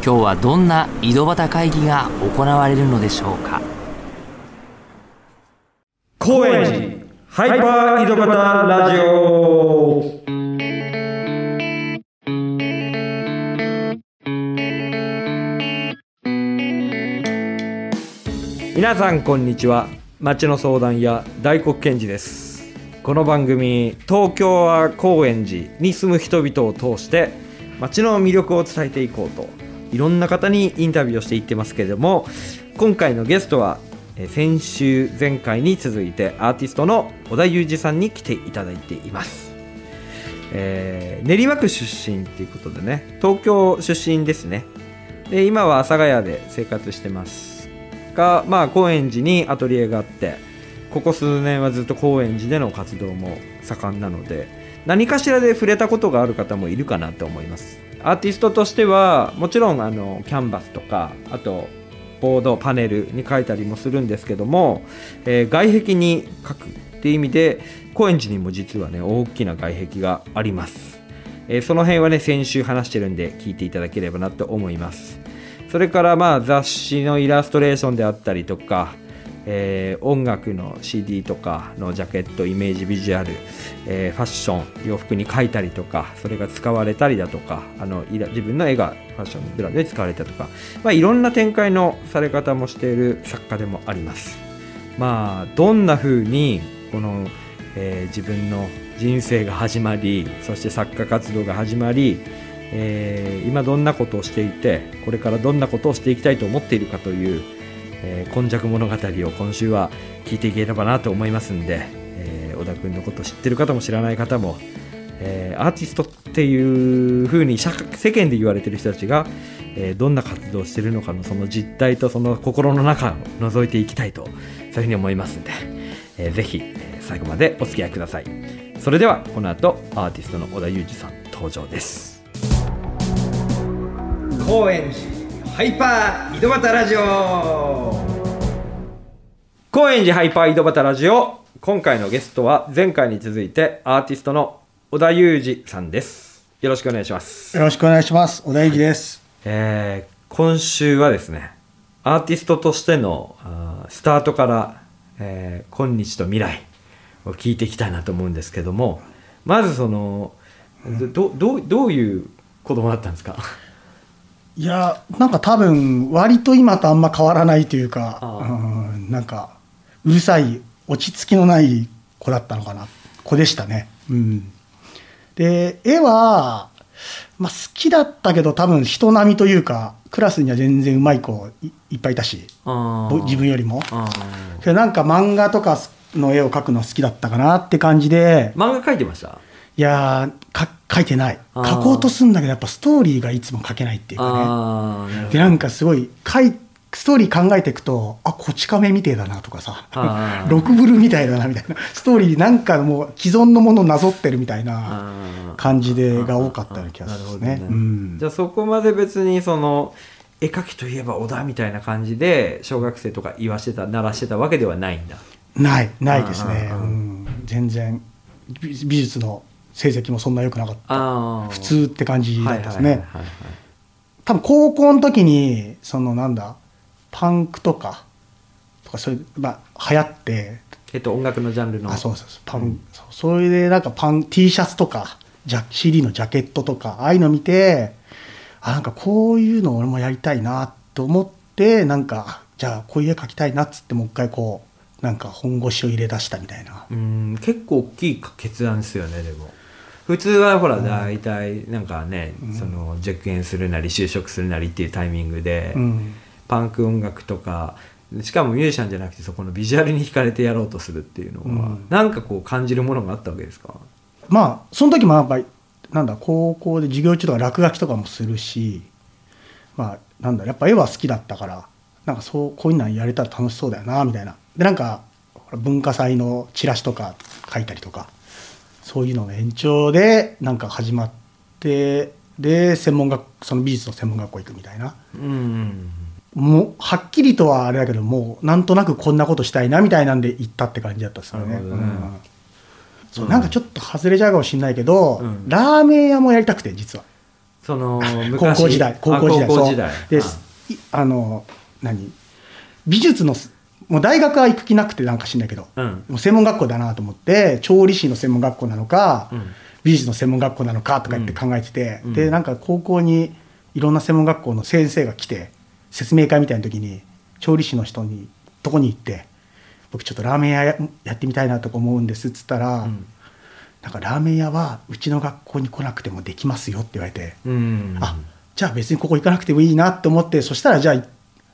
今日はどんな井戸端会議が行われるのでしょうか？高円寺ハイパー井戸端ラジオ。皆さんこんにちは。町の相談屋大黒賢治です。この番組東京は高円寺に住む人々を通して町の魅力を伝えていこうといろんな方にインタビューをしていってますけれども今回のゲストは先週前回に続いてアーティストの小田裕二さんに来ていただいています、えー練馬区出身っていうことでね東京出身ですね。で今は阿佐ヶ谷で生活してますがまあ高円寺にアトリエがあってここ数年はずっと高円寺での活動も盛んなので何かしらで触れたことがある方もいるかなと思います。アーティストとしてはもちろんあのキャンバスとかあとボードパネルに書いたりもするんですけども、えー外壁に書くっていう意味で高円寺にも実はね大きな外壁があります、えーその辺はね先週話してるんで聞いていただければなと思います。それからまあ雑誌のイラストレーションであったりとか、えー音楽の CD とかのジャケットイメージビジュアル、えーファッション洋服に書いたりとかそれが使われたりだとかあの自分の絵がファッションブランドで使われたとか、まあ、いろんな展開のされ方もしている作家でもあります。まあどんな風にこの、えー自分の人生が始まりそして作家活動が始まり、えー今どんなことをしていてこれからどんなことをしていきたいと思っているかという、えー、今昔物語を今週は聞いていければなと思いますんで、えー小田君のこと知ってる方も知らない方も、えーアーティストっていう風に社世間で言われてる人たちが、えーどんな活動をしてるのかのその実態とその心の中を覗いていきたいとそういうふうに思いますんで、えーぜひ、最後までお付き合いください。それではこの後アーティストの小田裕二さん登場です。高円寺。ハイパー井戸端ラジオ。高円寺ハイパー井戸端ラジオ。今回のゲストは前回に続いてアーティストの小田裕二さんです。よろしくお願いします。よろしくお願いします。小田切です。えー今週はですねアーティストとしてのスタートから、えー今日と未来を聞いていきたいなと思うんですけどもまずそのどどうどういう子供だったんですか？いや、なんか多分、割と今とあんま変わらないというか、うんなんか、うるさい、落ち着きのない子だったのかな。子でしたね。うん。で、絵は、まあ好きだったけど、多分人並みというか、クラスには全然うまい子いいっぱいいたし、自分よりも。あけどなんか漫画とかの絵を描くの好きだったかなって感じで、漫画描いてました？いやーか書いてない。書こうとするんだけどやっぱストーリーがいつも書けないっていうかね。でなんかすごい書いストーリー考えていくとあこち亀みてえだなとかさ。ロクブルみたいだなみたいな。ストーリーなんかもう既存のものをなぞってるみたいな感じでが多かったような気がするね。うん。じゃあそこまで別にその絵描きといえば小田みたいな感じで小学生とか言わしてた鳴らしてたわけではないんだ。ないないですね。うん。全然美美術の成績もそんな良くなかった。普通って感じだったですね。多分高校の時にそのなんだパンクとかとかそれまあ流行って。えっと音楽のジャンルの。あそうそうそう。パン、うんそれでなんかパン T シャツとかジャ CD のジャケットとかああいうの見てあなんかこういうの俺もやりたいなと思ってなんかじゃあこういう絵描きたいなっつってもう一回こうなんか本腰を入れ出したみたいな。うん。結構大きい決断ですよねでも普通はほら大体なんかね、その受験するなり就職するなりっていうタイミングで、うん。パンク音楽とかしかもミュージシャンじゃなくてそこのビジュアルに惹かれてやろうとするっていうのは、うん。なんかこう感じるものがあったわけですか？まあその時もやっぱりなんだ高校で授業中とか落書きとかもするしまあなんだやっぱ絵は好きだったからなんかそうこういうのやれたら楽しそうだよなみたいな。でなんか文化祭のチラシとか書いたりとかそういうのの延長でなんか始まってで専門学その美術の専門学校行くみたいな。うんもうはっきりとはあれだけどもうなんとなくこんなことしたいなみたいなんで行ったって感じだったですよね。ね。うん。そうなんかちょっと外れちゃうかもしれないけど、うん。ラーメン屋もやりたくて実は。その高 昔校時代高校時代そう。ですいあの何？美術のすもう大学は行く気なくてなんか知んないけど、うん。もう専門学校だなと思って調理師の専門学校なのか、うん。美術の専門学校なのかとか言って考えてて、うん。でなんか高校にいろんな専門学校の先生が来て説明会みたいな時に調理師の人にとこに行って僕ちょっとラーメン屋ややってみたいなとか思うんですっつったら、うん。なんかラーメン屋はうちの学校に来なくてもできますよって言われて、うん。あじゃあ別にここ行かなくてもいいなって思ってそしたらじゃあ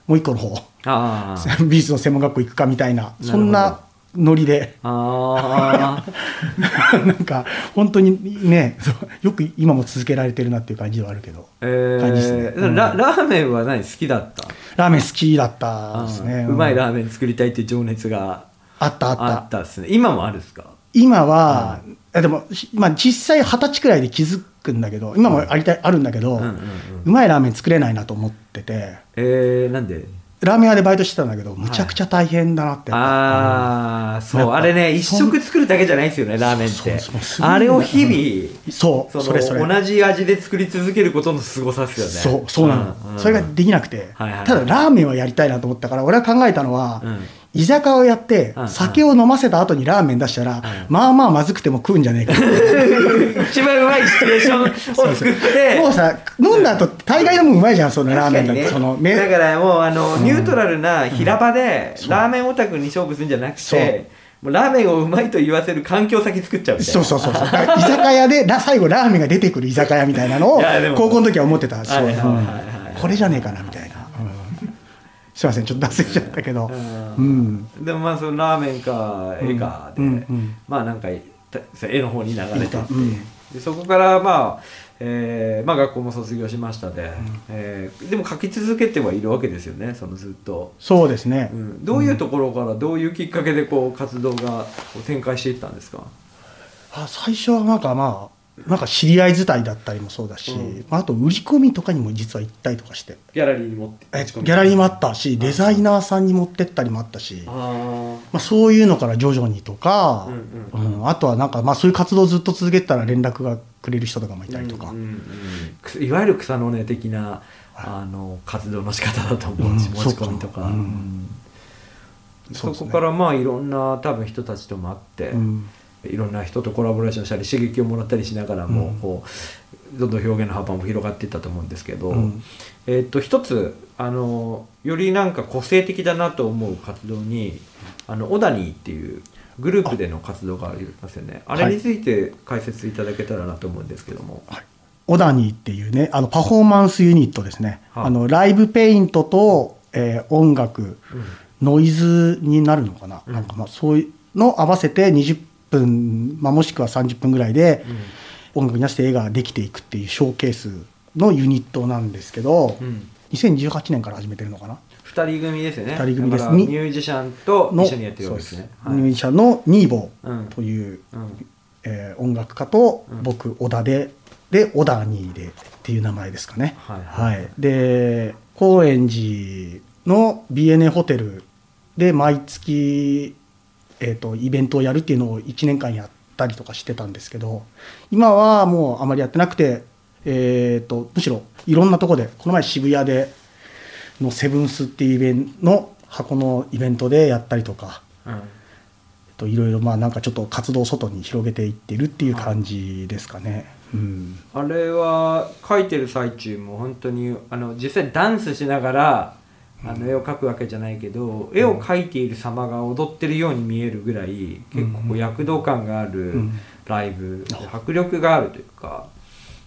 もう一個の方。あ 美術の専門学校行くかみたいなど。そんなノリで。ああ。なんか本当にねよく今も続けられてるなっていう感じではあるけど。え感じですね。ー、ララーメンは何好きだった？ラーメン好きだったですね、うまいラーーメン作りたいっていう情熱があったあった。あったですね。今もあるんですか？今は、あでも、しまあ、実際二十歳くらいで気づくんだけど今もありたい、あるんだけど、うまいラーメン作れないなと思ってて。えー、なんで？ラーメン屋でバイトしてたんだけどむちゃくちゃ大変だなって、ああそう。あれね一食作るだけじゃないですよねラーメンって。あれを日々そうそれそれ。同じ味で作り続けることの凄さですよね。そうそうなの、それができなくて、ただラーメンはやりたいなと思ったから俺は考えたのは、うん。居酒屋をやって酒を飲ませた後にラーメン出したら、まあまあまずくても食うんじゃねえか一番うまいシチュエーションを作って。もうさ飲んだ後大概のもんうまいじゃんそのラーメンだね。そのめだからもうあの、ニュートラルな平場で、そう。ラーメンオタクに勝負するんじゃなくてもうラーメンをうまいと言わせる環境先作っちゃうみたいな。そうそうそうそう。居酒屋でラ最後ラーメンが出てくる居酒屋みたいなのを高校の時は思ってたそううん。これじゃねえかなみたいな、うん。すいませんちょっと脱線しちゃったけど。うん。でもまあそのラーメンか絵かで、うん。うん。うん。まあなんかた絵の方に流れてって、うん。でそこからまあ、えーまあ学校も卒業しましたで、えーでも描き続けてはいるわけですよねそのずっと、そうですね、うん、どういうところからどういうきっかけでこう活動がこう展開していったんですか？あ最初はなんかまあなんか知り合い伝いだったりもそうだし、うん。まあ、あと売り込みとかにも実は行ったりとかして。ギャラリーに持って。えギャラリーもあったしデザイナーさんに持ってったりもあったし、あまあ、そういうのから徐々にとか、ううん。あとはなんかまあそういう活動をずっと続けてたら連絡がくれる人とかもいあたりとか、うんうんいわゆる草の根的なあの活動の仕方だと思うし、うん持ち込みとか、そこからまあいろんな多分人たちとも会って、うんいろんな人とコラボレーションしたり刺激をもらったりしながらも、うん。こうどんどん表現の幅も広がっていったと思うんですけど、うん。えーっと一つあのよりなんか個性的だなと思う活動にあのオダニーっていうグループでの活動がありますよね。あれについて解説いただけたらなと思うんですけども、はい。オダニーっていうねあのパフォーマンスユニットですね、はいあのライブペイントと、えー音楽ノイズになるのかな,、うん。なんかまあそういうの合わせて20分、まあ、もしくは30分ぐらいで音楽に出して絵ができていくっていうショーケースのユニットなんですけど、うん。うん2018年から始めてるのかな？二人組ですよね。二人組です。ミュージシャンとの一緒にやってるわけですね。ミュージシャンのニーボうんーという、うん。えー音楽家とうん。僕小田ででオダニーでっていう名前ですかね。はい。はい。はい、で高円寺の BNA ホテルで毎月、えー、とイベントをやるっていうのを1年間やったりとかしてたんですけど今はもうあまりやってなくて、えー、とむしろいろんなとこでこの前渋谷でのセブンスっていうイベントの箱のイベントでやったりとか。うんえっといろいろまあなんかちょっと活動を外に広げていってるっていう感じですかね。うん、あれは描いてる最中も本当にあの実際ダンスしながらあの絵を描くわけじゃないけど、絵を描いている様が踊ってるように見えるぐらい結構躍動感があるうん。ライブ、で迫力があるというか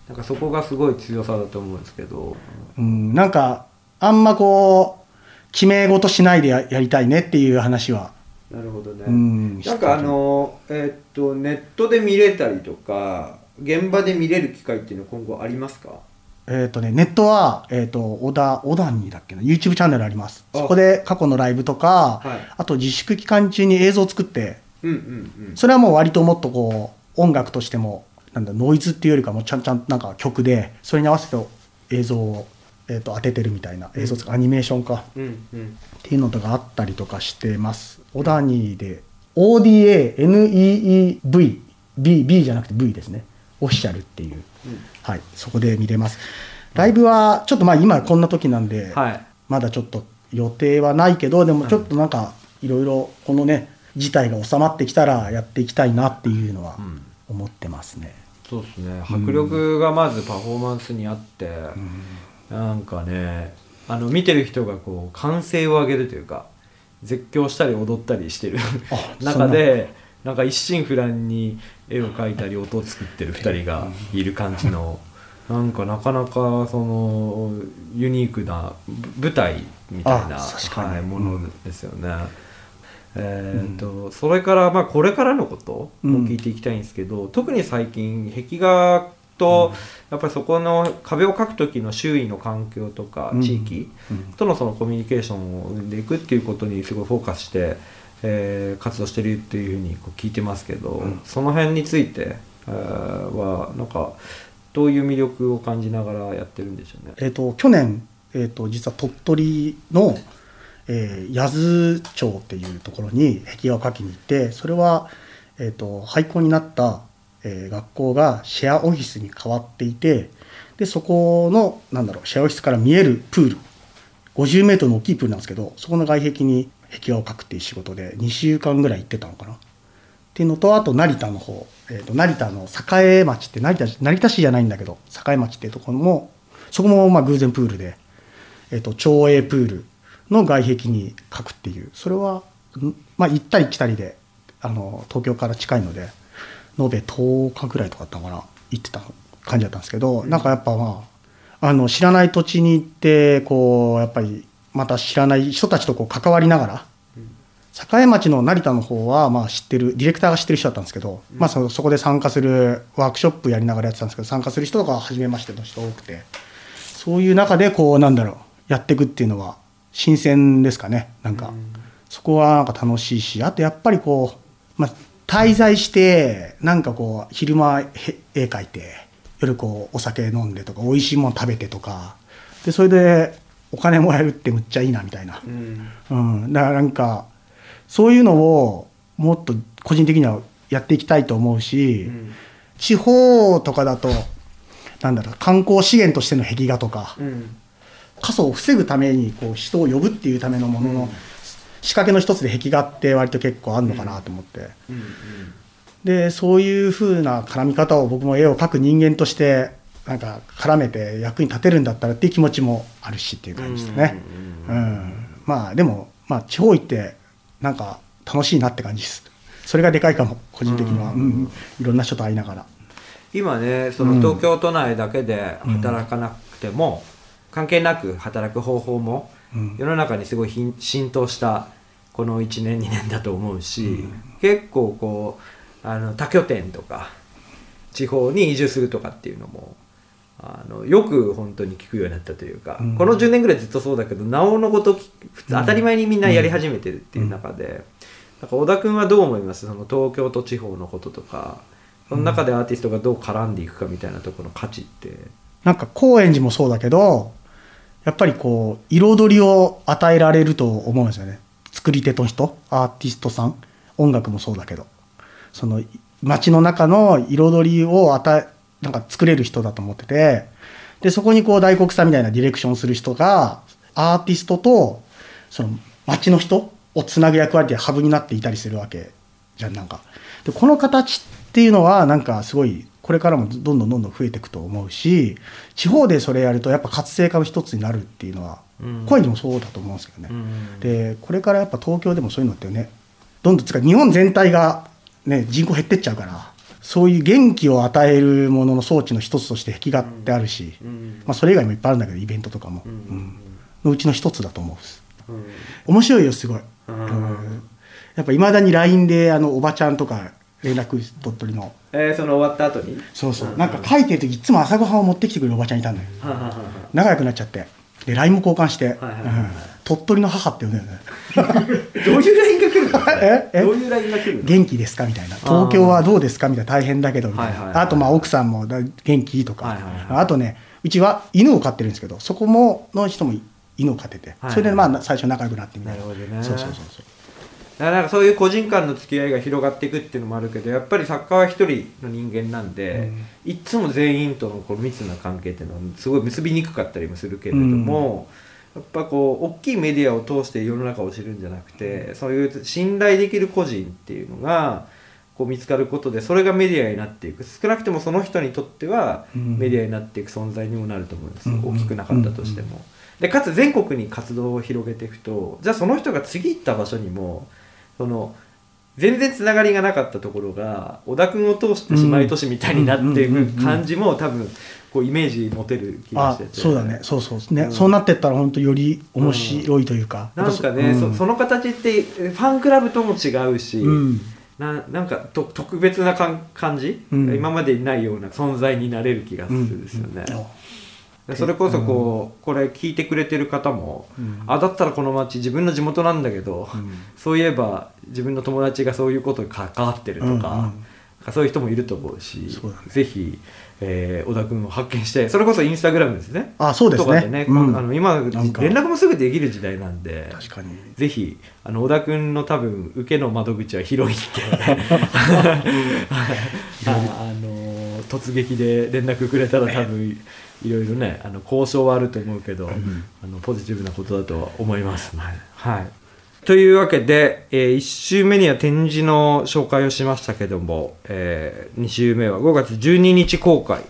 なんかそこがすごい強さだと思うんですけど、うん、なんかあんまこう決め事しないでややりたいねっていう話は、なるほどね、うん、なんかあのえーっとネットで見れたりとか現場で見れる機会っていうのは今後ありますか？えっ、とね、ネットは、えっ、と、小田、小田にだっけな、YouTube チャンネルあります。あそこで過去のライブとか、はいあと自粛期間中に映像を作って、うんうんそれはもう割ともっとこう、音楽としても、なんだ、ノイズっていうよりかも、ちゃんちゃん、なんか曲で、それに合わせて映像を、えっ、と、当ててるみたいな、映像つか、アニメーションか。うんうんうんっていうのとかあったりとかしてます。オダニーで ODANEEV B, B じゃなくて V ですね。オフィシャルっていう、はい、そこで見れます。ライブはちょっとまあ今こんな時なんで、はい。まだちょっと予定はないけど、でもちょっとなんかいろいろこのね、事態が収まってきたらやっていきたいなっていうのはん。思ってますね。そうですね。迫力がまずパフォーマンスにあって、なんかねあの見てる人がこう歓声を上げるというか絶叫したり踊ったりしてるあ 中でなんか一心不乱に絵を描いたり音を作ってる2人がいる感じの。なんかなかなかそのユニークなぶ舞台みたいな、はい、ものですよね。えーとそれからまあこれからのことも聞いていきたいんですけど、特に最近壁画とやっぱりそこの壁を描く時の周囲の環境とかうん。地域とのそのコミュニケーションを生んでいくっていうことにすごいフォーカスして、えー活動してるっていうふうにこう聞いてますけど、その辺について、えーはなんかどういう魅力を感じながらやってるんでしょうね？えー、と去年、えー、と実は鳥取の、えー、八頭町っていうところに壁画を描きに行ってそれは、えー、と廃校になった、えー学校がシェアオフィスに変わっていてでそこのなんだろうシェアオフィスから見えるプール50メートルの大きいプールなんですけどそこの外壁に壁画を描くっていう仕事で2週間ぐらい行ってたのかな。っていうのとあと成田の方、えー、と成田の栄町って成田成田市じゃないんだけど栄町っていうところもそこもまあ偶然プールで、えー、と町営プールの外壁に描くっていうそれは、まあ、行ったり来たりであの東京から近いので延べ10日ぐらいとかだったのかな行ってた感じだったんですけど、なんかやっぱまああの知らない土地に行ってこうやっぱりまた知らない人たちとこう関わりながら栄町の成田の方はまあ知ってるディレクターが知ってる人だったんですけど、まあ、そそこで参加するワークショップやりながらやってたんですけど参加する人とかは初めましての人多くてそういう中でこうなんだろうやっていくっていうのは新鮮ですかねなんか、そこはなんか楽しいしあとやっぱりこう、まあ、滞在してなんかこう昼間へ絵描いて夜こうお酒飲んでとか美味しいもの食べてとかでそれでお金もらえるってむっちゃいいなみたいな。うん、だからなんかそういうのをもっと個人的にはやっていきたいと思うし、地方とかだとなんだろう観光資源としての壁画とか、過疎を防ぐためにこう人を呼ぶっていうためのものの仕掛けの一つで壁画って割と結構あるのかなと思って、でそういう風な絡み方を僕も絵を描く人間としてなんか絡めて役に立てるんだったらっていう気持ちもあるしっていう感じですね。うんまあでも、まあ、地方行ってなんか楽しいなって感じです。それがでかいかも個人的には、うんいろんな人と会いながら。今ねその東京都内だけで働かなくても、関係なく働く方法もうん世の中にすごい浸透したこの1年2年だと思うし、結構こうあの多拠点とか地方に移住するとかっていうのもあのよく本当に聞くようになったというか、うん。この10年ぐらいずっとそうだけどなおのことき普通当たり前にみんなやり始めてるっていう中で、なんか小田君はどう思います？その東京と地方のこととかその中でアーティストがどう絡んでいくかみたいなところの価値って。なんか高円寺もそうだけどやっぱりこう彩りを与えられると思うんですよね。作り手の人アーティストさん音楽もそうだけど。その街の中の彩りを与えなんか作れる人だと思っててでそこにこう大黒さんみたいなディレクションする人がアーティストとその街の人をつなぐ役割でハブになっていたりするわけじゃんなんか。でこの形っていうのはなんかすごいこれからもどんどんどんどん増えていくと思うし地方でそれやるとやっぱ活性化の一つになるっていうのはうん。声にもそうだと思うんですけどね、うん。でこれからやっぱ東京でもそういうのってねどんどんつか日本全体が、ね、人口減ってっちゃうからそういう元気を与えるものの装置の一つとして壁画ってあるし、うん。まあ、それ以外もいっぱいあるんだけどイベントとかも、のうちの一つだと思うんです。うん。面白いよすごい、やっぱいまだに LINE であのおばちゃんとか連絡鳥取の。えー、その終わった後に？そうそう。なんか書いてる時いつも朝ごはんを持ってきてくれるおばちゃんいたんだよ。仲良くなっちゃって。で LINE も交換して、はいはいはい。うん鳥取の母って呼んだよね。あ どういう LINE が来るの？え？え？どういう LINE が来るの？元気ですかみたいな。東京はどうですかみたいな大変だけどみたいな、はいはいはいあとまあ奥さんもだ元気とか、はいはいはい。あとねうちは犬を飼ってるんですけどそこもの人も犬を飼ってて、はいそれでまあ最初仲良くなってみたいな。なるほどね。そうそうそうそう。だからなんかそういう個人間の付き合いが広がっていくっていうのもあるけどやっぱり作家は一人の人間なんで、いっつも全員とのこう密な関係っていうのはすごい結びにくかったりもするけれども、やっぱこう大きいメディアを通して世の中を知るんじゃなくてそういう信頼できる個人っていうのがこう見つかることでそれがメディアになっていく。少なくともその人にとってはうん。メディアになっていく存在にもなると思うんです。大きくなかったとしても。でかつ全国に活動を広げていくとじゃあその人が次行った場所にもその全然つながりがなかったところが小田君を通して姉妹都市みたいになっていく感じも多分こうイメージ持てる気がしあて。てそうだね。そうそう。ね、うん。そうなってったら本当より面白いというか、なんかね、うん。そその形ってファンクラブとも違うし、うん。ななんかと特別なかん感じ、うん。今までにないような存在になれる気がするんですよね。それこそこう、これ聞いてくれてる方も、うん。あだったらこの町自分の地元なんだけど、うん。そういえば自分の友達がそういうことに関わってるとか,、うんうんそういう人もいると思うしそうだね。ぜひ、えー小田君を発見してそれこそインスタグラムですね。あそうですね。とかでね、うん。あの今連絡もすぐできる時代なんで確かに。ぜひあの小田君の多分受けの窓口は広いんで。ああの突撃で連絡くれたら多分いろいろねあの交渉はあると思うけど、あのポジティブなことだとは思います。ね。はいというわけで、え1週目には展示の紹介をしましたけども、え2週目は5月12日公開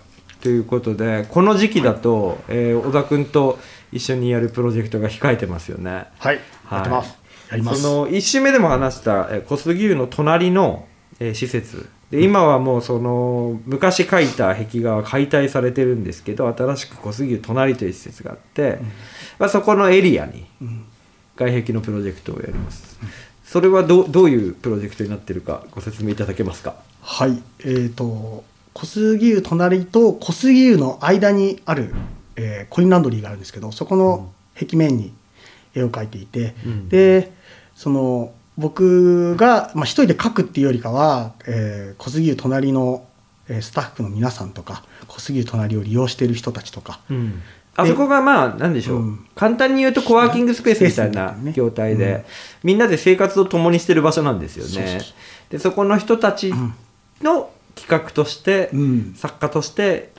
ということでこの時期だと、えー小田君と一緒にやるプロジェクトが控えてますよね。はいやってます、やります。その1週目でも話した、えー小杉湯の隣の、えー施設。で今はもうその昔描いた壁画は解体されてるんですけど新しく小杉湯隣という施設があって、まあ、そこのエリアにうん外壁のプロジェクトをやります、それはどうどういうプロジェクトになってるかご説明いただけますか？はいえー、と小杉湯隣と小杉湯の間にある、えーコインランドリーがあるんですけどそこの壁面に絵を描いていて、うん。でその僕が、まあ、一人で描くっていうよりかは、えー小杉湯隣の、えースタッフの皆さんとか小杉湯隣を利用している人たちとか、あそこがまあ何でしょう、うん。簡単に言うとコワーキングスペースみたいな業態で、うん。みんなで生活を共にしてる場所なんですよね。でそこの人たちの企画として、うん。作家として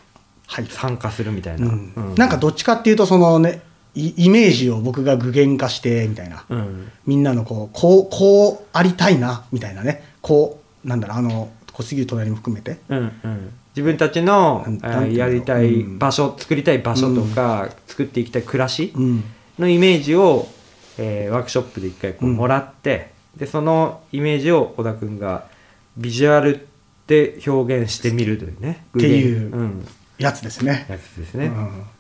はい。参加するみたいな、なんかどっちかっていうとそのねイイメージを僕が具現化してみたいな、うん。みんなのこうこうこうありたいなみたいなね。こうなんだろうあの小杉湯隣も含めて。うんうん自分たちのやりたいうん。場所、作りたい場所とか、作っていきたい暮らしうん。のイメージを、えーワークショップで一回こううん。もらって、でそのイメージを小田君がビジュアルで表現してみるというね。っていうやつですね。やつですね、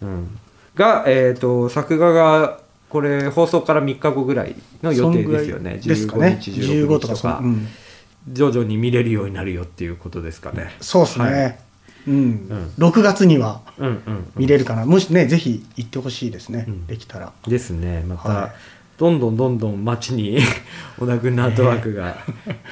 うん。うん。が、えー、と作画がこれ放送から3日後ぐらいの予定ですよね。ですかね。15日16 15日とか徐々に見れるようになるよっていうことですかね。そうですね。はい。うん。ん。6月にはうんうんうん。見れるかな。もしね、ぜひ行ってほしいですね。うん。できたら。ですね。また、はい。どんどんどんどん街に小田君のアートワークが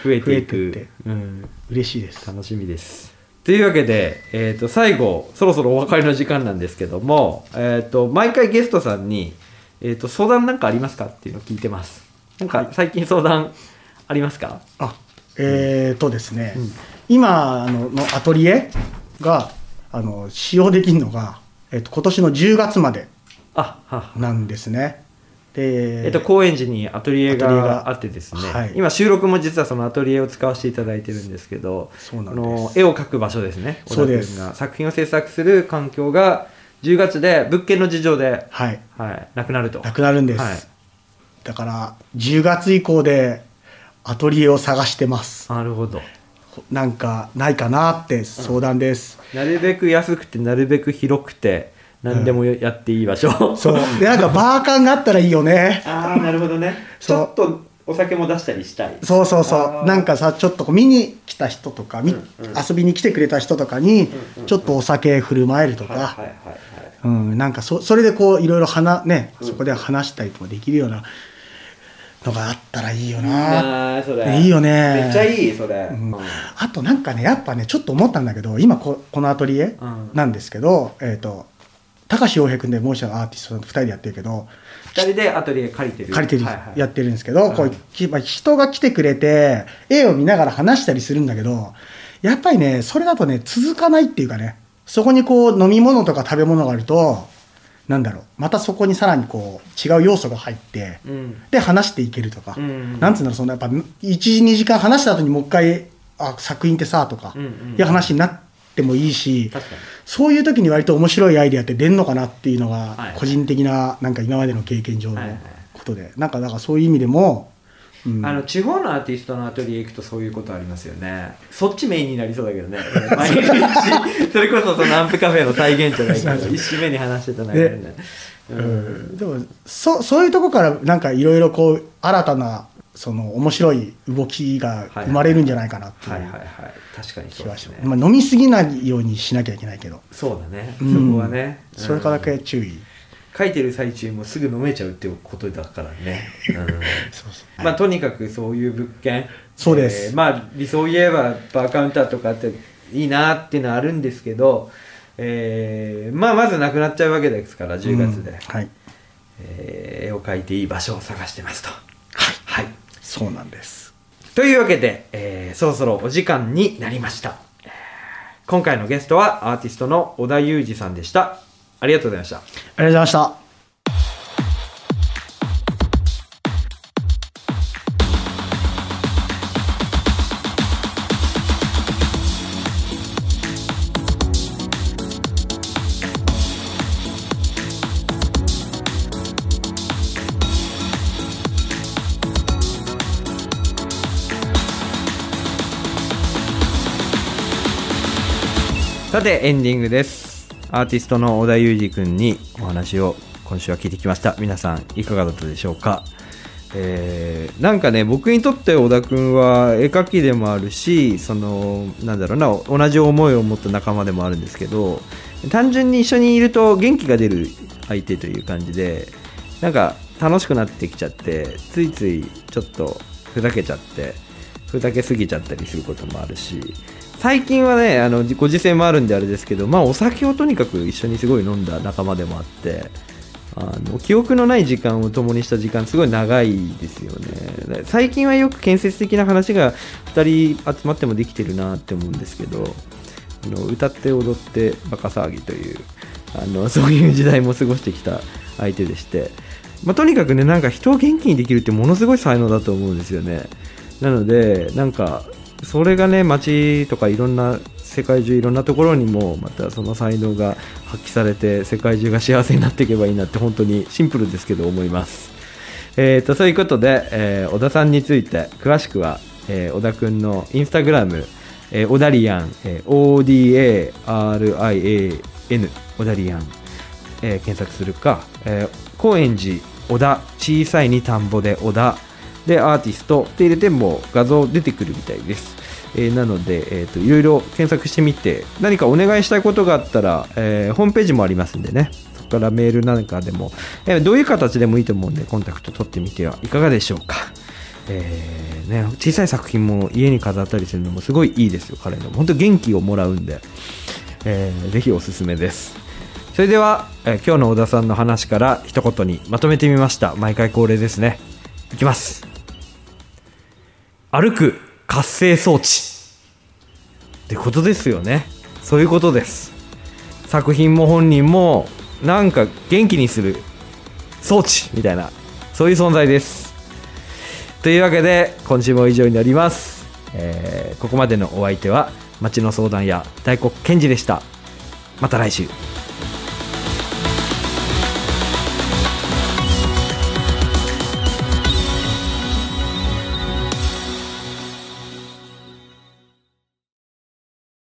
増えていく、てうん、嬉しいです。楽しみです。というわけで、えー、と最後そろそろお別れの時間なんですけども、えー、と毎回ゲストさんに、えー、と相談なんかありますかっていうのを聞いてます。なんか最近相談ありますか、あ、えーとですね、うん。今あののアトリエがあの使用できるのが、えっと今年の10月までなんですね。で、えっと、高円寺にアトリエががあってですね、はい。今収録も実はそのアトリエを使わせていただいてるんですけどそうなんです。あの絵を描く場所ですねそうです。小田君が作品を制作する環境が10月で物件の事情で、はい、はい、なくなると。なくなるんです。はい。だから10月以降でアトリエを探してます。なるほど。なんかないかなって相談です。なるべく安くてなるべく広くて何でもやっていい場所、そう。でなんかバー感があったらいいよね。ああなるほどね。ちょっとお酒も出したりしたい。そうそうそう。なんかさちょっと見に来た人とか、みうんうん。遊びに来てくれた人とかにうんちょっとお酒振る舞えるとか、はいはいはいはいうん、なんかそそれでこういろいろ話ねうん。そこで話したりとかできるようなのがあったらいいよな、いいよね。めっちゃいいそれ、うん。うん。あとなんかねやっぱねちょっと思ったんだけど今ここのアトリエうん。なんですけど、えっ、と高橋洋平君でもう一人のアーティストと2人でやってるけど二人でアトリエ借りてる。借りてる、はいはい。やってるんですけど、こううんきまあ人が来てくれて絵を見ながら話したりするんだけどやっぱりねそれだとね続かないっていうかねそこにこう飲み物とか食べ物があるとなんだろうまたそこにさらにこう違う要素が入ってうん。で話していけるとか、うん。なんつうんだろうそのやっぱ12時間話した後にもう一回あ作品ってさとか、うんうんいう話になってもいいしそういう時に割と面白いアイデアって出んのかなっていうのはい。が個人的ななんか今までの経験上のはいはい。ことで、なんかだからそういう意味でも、うん。あの地方のアーティストのアトリエ行くとそういうことありますよね。そっちメインになりそうだけどね。毎日。それこそそのアンプカフェの再現じゃないけど一周目に話してた中で。ねううん。んでもそそういうとこからなんかいろいろこう新たなその面白い動きが生まれるんじゃないかなっていうはいはいはい。確かにそ気はします、ね、まあ、飲みすぎないようにしなきゃいけないけど、そうだね、うん。そこはね。それからだうんけ注意、書いてる最中もすぐ飲めちゃうっていうことだからね、まあとにかくそういう物件。そうです。えーまあ理想を言えばバーカウンターとかっていいなっていうのはあるんですけど、えーまあまずなくなっちゃうわけですから10月で、うんはい。えー絵を描いていい場所を探してますと。はい、そうなんです。というわけで、えーそろそろお時間になりました。えー今回のゲストはアーティストの小田裕二さんでしたありがとうございました。ありがとうございました。さてエンディングですアーティストの小田裕二君にお話を今週は聞いてきました。皆さんいかがだったでしょうか？えーなんかね僕にとって小田君は絵描きでもあるしそのなんだろうな同じ思いを持った仲間でもあるんですけど単純に一緒にいると元気が出る相手という感じでなんか楽しくなってきちゃってついついちょっとふざけちゃってふざけすぎちゃったりすることもあるし最近はねあのご時世もあるんであれですけどまあお酒をとにかく一緒にすごい飲んだ仲間でもあってあの記憶のない時間を共にした時間すごい長いですよね。最近はよく建設的な話が2人集まってもできてるなって思うんですけどあの歌って踊ってバカ騒ぎというあの そういう時代も過ごしてきた相手でして、まあ、とにかくねなんか人を元気にできるってものすごい才能だと思うんですよね。なのでなんかそれがね街とかいろんな世界中いろんなところにもまたその才能が発揮されて世界中が幸せになっていけばいいなって本当にシンプルですけど思います。えー、とそういうことで、えー小田さんについて詳しくは、えー小田くんのインスタグラム、えー、オダリアン、えー ODARIAN オダリアン、えー検索するか、えー高円寺小田小さいに田んぼで小田でアーティストって入れても画像出てくるみたいです、えーなので、えー、といろいろ検索してみて何かお願いしたいことがあったら、えーホームページもありますんでね。そこからメールなんかでも、えーどういう形でもいいと思うんでコンタクト取ってみてはいかがでしょうか。えーね、小さい作品も家に飾ったりするのもすごいいいですよ彼の。本当元気をもらうんで、えーぜひおすすめです。それでは、えー今日の小田さんの話から一言にまとめてみました。毎回恒例ですね。いきます。歩く。活性装置。ってことですよね。そういうことです。作品も本人もなんか元気にする装置みたいなそういう存在です。というわけで今週も以上になります、えーここまでのお相手は町の相談屋大黒賢治でした。また来週。